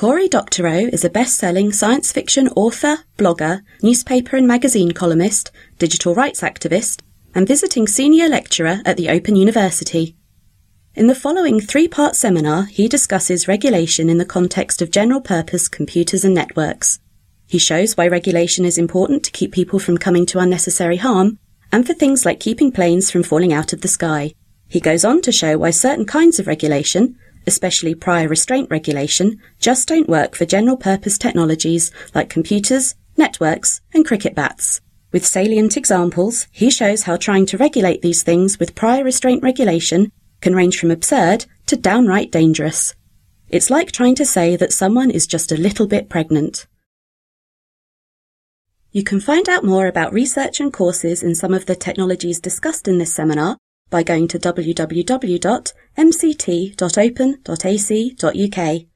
Cory Doctorow is a best-selling science fiction author, blogger, newspaper and magazine columnist, digital rights activist, and visiting senior lecturer at the Open University. In the following three-part seminar, he discusses regulation in the context of general-purpose computers and networks. He shows why regulation is important to keep people from coming to unnecessary harm, and for things like keeping planes from falling out of the sky. He goes on to show why certain kinds of regulation, especially prior restraint regulation, just don't work for general purpose technologies like computers, networks, and cricket bats. With salient examples, he shows how trying to regulate these things with prior restraint regulation can range from absurd to downright dangerous. It's like trying to say that someone is just a little bit pregnant. You can find out more about research and courses in some of the technologies discussed in this seminar by going to www.mct.open.ac.uk.